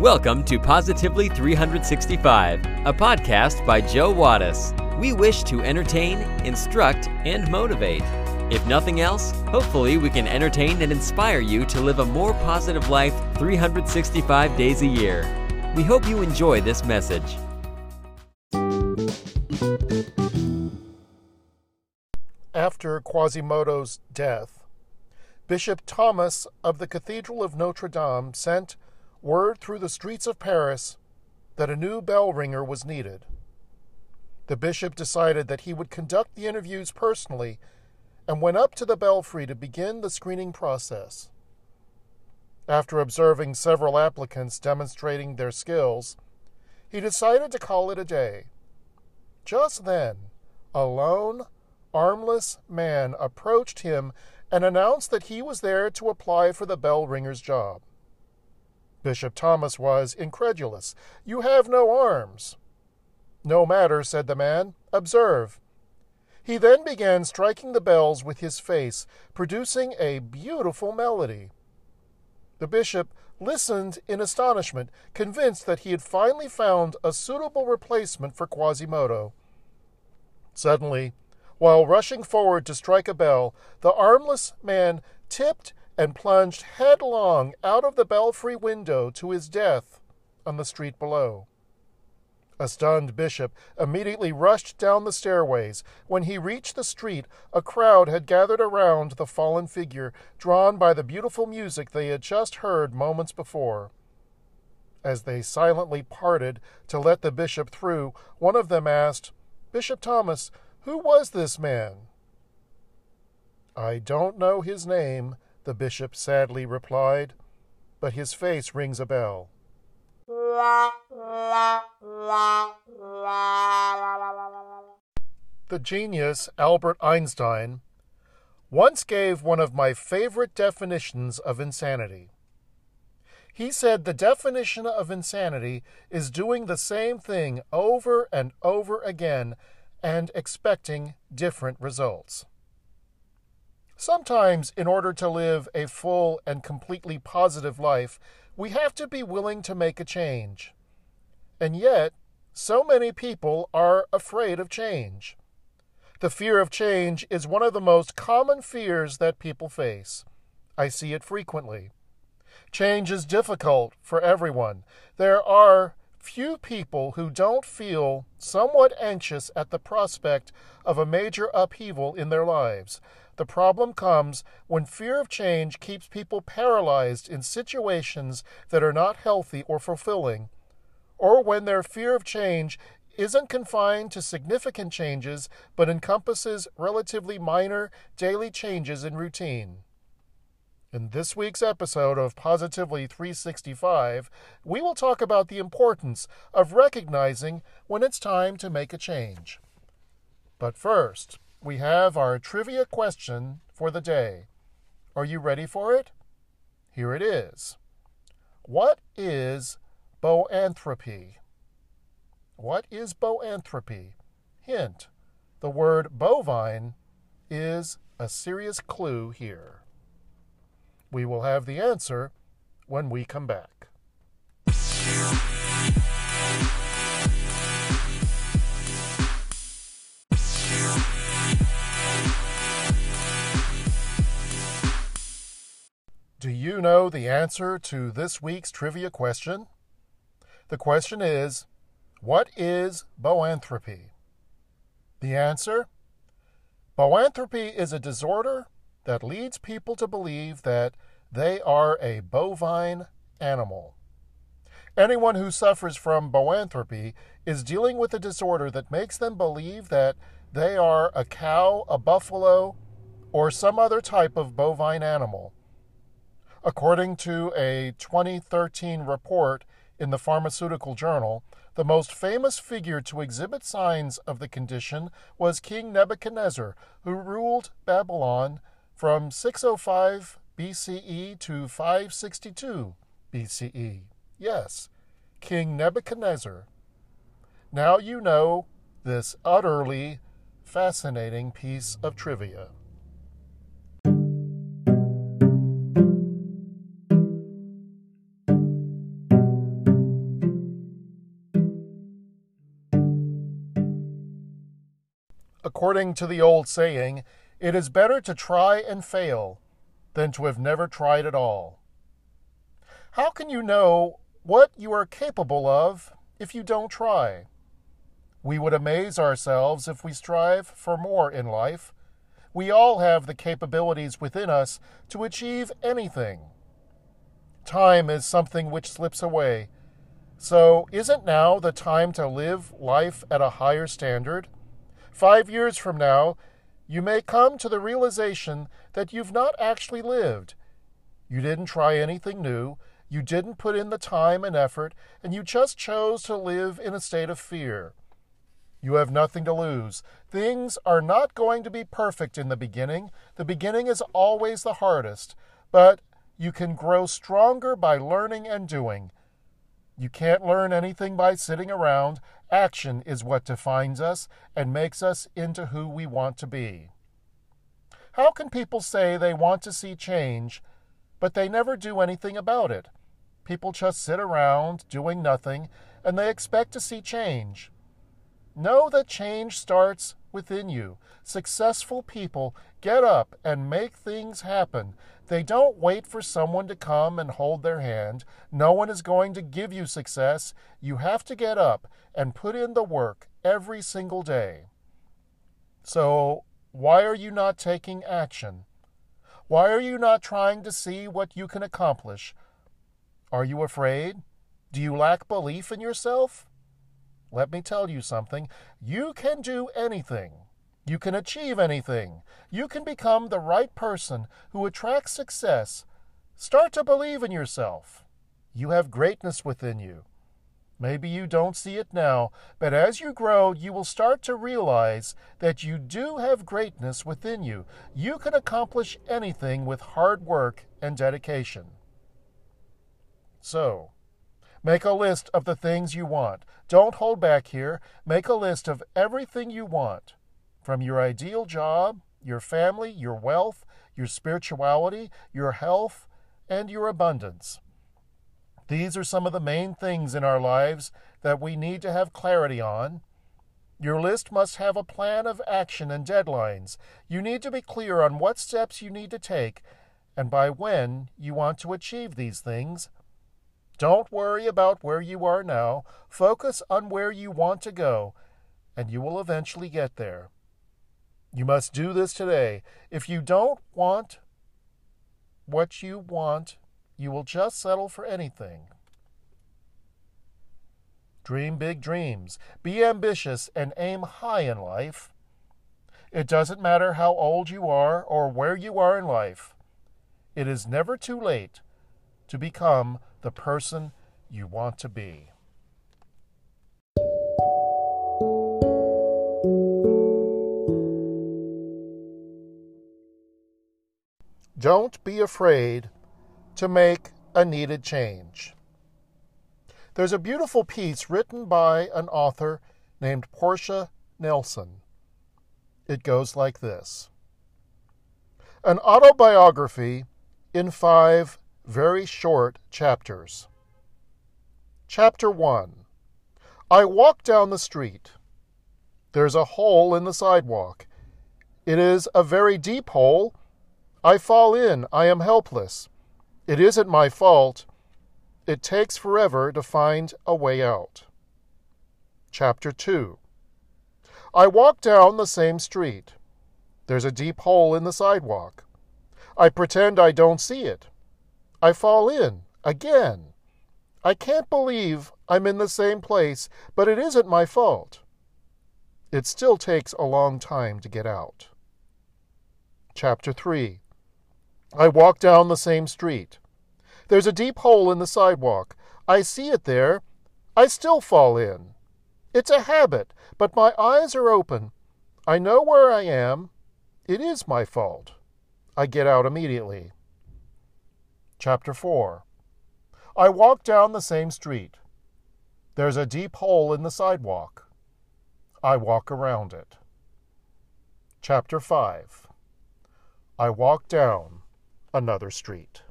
Welcome to Positively 365, a podcast by Joe Wattis. We wish to entertain, instruct, and motivate. If nothing else, hopefully we can entertain and inspire you to live a more positive life 365 days a year. We hope you enjoy this message. After Quasimodo's death, Bishop Thomas of the Cathedral of Notre Dame sent word through the streets of Paris that a new bell ringer was needed. The bishop decided that he would conduct the interviews personally and went up to the belfry to begin the screening process. After observing several applicants demonstrating their skills, he decided to call it a day. Just then, a lone, armless man approached him and announced that he was there to apply for the bell ringer's job. Bishop Thomas was incredulous. You have no arms. No matter, said the man. Observe. He then began striking the bells with his face, producing a beautiful melody. The bishop listened in astonishment, convinced that he had finally found a suitable replacement for Quasimodo. Suddenly, while rushing forward to strike a bell, the armless man tipped and plunged headlong out of the belfry window to his death on the street below. A stunned bishop immediately rushed down the stairways. When he reached the street, a crowd had gathered around the fallen figure, drawn by the beautiful music they had just heard moments before. As they silently parted to let the bishop through, one of them asked, Bishop Thomas, who was this man? I don't know his name, the bishop sadly replied, but his face rings a bell. The genius Albert Einstein once gave one of my favorite definitions of insanity. He said the definition of insanity is doing the same thing over and over again and expecting different results. Sometimes, in order to live a full and completely positive life, we have to be willing to make a change. And yet, so many people are afraid of change. The fear of change is one of the most common fears that people face. I see it frequently. Change is difficult for everyone. There are few people who don't feel somewhat anxious at the prospect of a major upheaval in their lives. The problem comes when fear of change keeps people paralyzed in situations that are not healthy or fulfilling, or when their fear of change isn't confined to significant changes but encompasses relatively minor daily changes in routine. In this week's episode of Positively 365, we will talk about the importance of recognizing when it's time to make a change. But first, we have our trivia question for the day. Are you ready for it? Here it is. What is boanthropy? What is boanthropy? Hint the word bovine is a serious clue here. We will have the answer when we come back. Do you know the answer to this week's trivia question? The question is What is boanthropy? The answer Boanthropy is a disorder that leads people to believe that they are a bovine animal. Anyone who suffers from boanthropy is dealing with a disorder that makes them believe that they are a cow, a buffalo, or some other type of bovine animal. According to a 2013 report in the Pharmaceutical Journal, the most famous figure to exhibit signs of the condition was King Nebuchadnezzar, who ruled Babylon from 605 BCE to 562 BCE. Yes, King Nebuchadnezzar. Now you know this utterly fascinating piece of trivia. According to the old saying, it is better to try and fail than to have never tried at all. How can you know what you are capable of if you don't try? We would amaze ourselves if we strive for more in life. We all have the capabilities within us to achieve anything. Time is something which slips away. So, isn't now the time to live life at a higher standard? Five years from now, you may come to the realization that you've not actually lived. You didn't try anything new, you didn't put in the time and effort, and you just chose to live in a state of fear. You have nothing to lose. Things are not going to be perfect in the beginning. The beginning is always the hardest, but you can grow stronger by learning and doing. You can't learn anything by sitting around. Action is what defines us and makes us into who we want to be. How can people say they want to see change, but they never do anything about it? People just sit around doing nothing and they expect to see change. Know that change starts within you. Successful people get up and make things happen. They don't wait for someone to come and hold their hand. No one is going to give you success. You have to get up and put in the work every single day. So, why are you not taking action? Why are you not trying to see what you can accomplish? Are you afraid? Do you lack belief in yourself? Let me tell you something. You can do anything. You can achieve anything. You can become the right person who attracts success. Start to believe in yourself. You have greatness within you. Maybe you don't see it now, but as you grow, you will start to realize that you do have greatness within you. You can accomplish anything with hard work and dedication. So, Make a list of the things you want. Don't hold back here. Make a list of everything you want from your ideal job, your family, your wealth, your spirituality, your health, and your abundance. These are some of the main things in our lives that we need to have clarity on. Your list must have a plan of action and deadlines. You need to be clear on what steps you need to take and by when you want to achieve these things don't worry about where you are now. Focus on where you want to go, and you will eventually get there. You must do this today. If you don't want what you want, you will just settle for anything. Dream big dreams. Be ambitious and aim high in life. It doesn't matter how old you are or where you are in life. It is never too late to become the person you want to be. Don't be afraid to make a needed change. There's a beautiful piece written by an author named Portia Nelson. It goes like this An autobiography in five very short chapters. Chapter 1 I walk down the street. There's a hole in the sidewalk. It is a very deep hole. I fall in. I am helpless. It isn't my fault. It takes forever to find a way out. Chapter 2 I walk down the same street. There's a deep hole in the sidewalk. I pretend I don't see it. I fall in again. I can't believe I'm in the same place, but it isn't my fault. It still takes a long time to get out. Chapter 3 I walk down the same street. There's a deep hole in the sidewalk. I see it there. I still fall in. It's a habit, but my eyes are open. I know where I am. It is my fault. I get out immediately. Chapter 4 I walk down the same street. There's a deep hole in the sidewalk. I walk around it. Chapter 5 I walk down another street.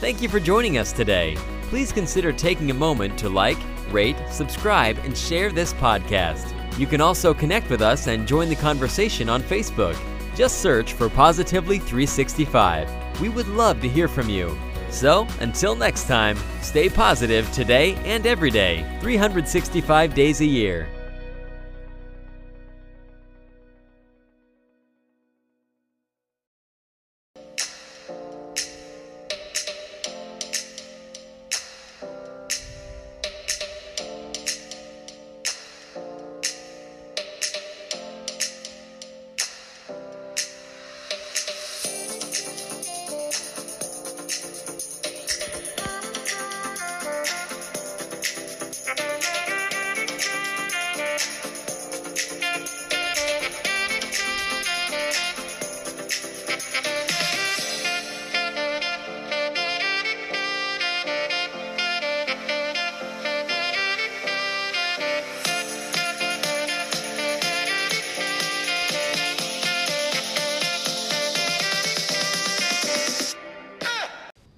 Thank you for joining us today. Please consider taking a moment to like, rate, subscribe, and share this podcast. You can also connect with us and join the conversation on Facebook. Just search for Positively 365. We would love to hear from you. So, until next time, stay positive today and every day, 365 days a year.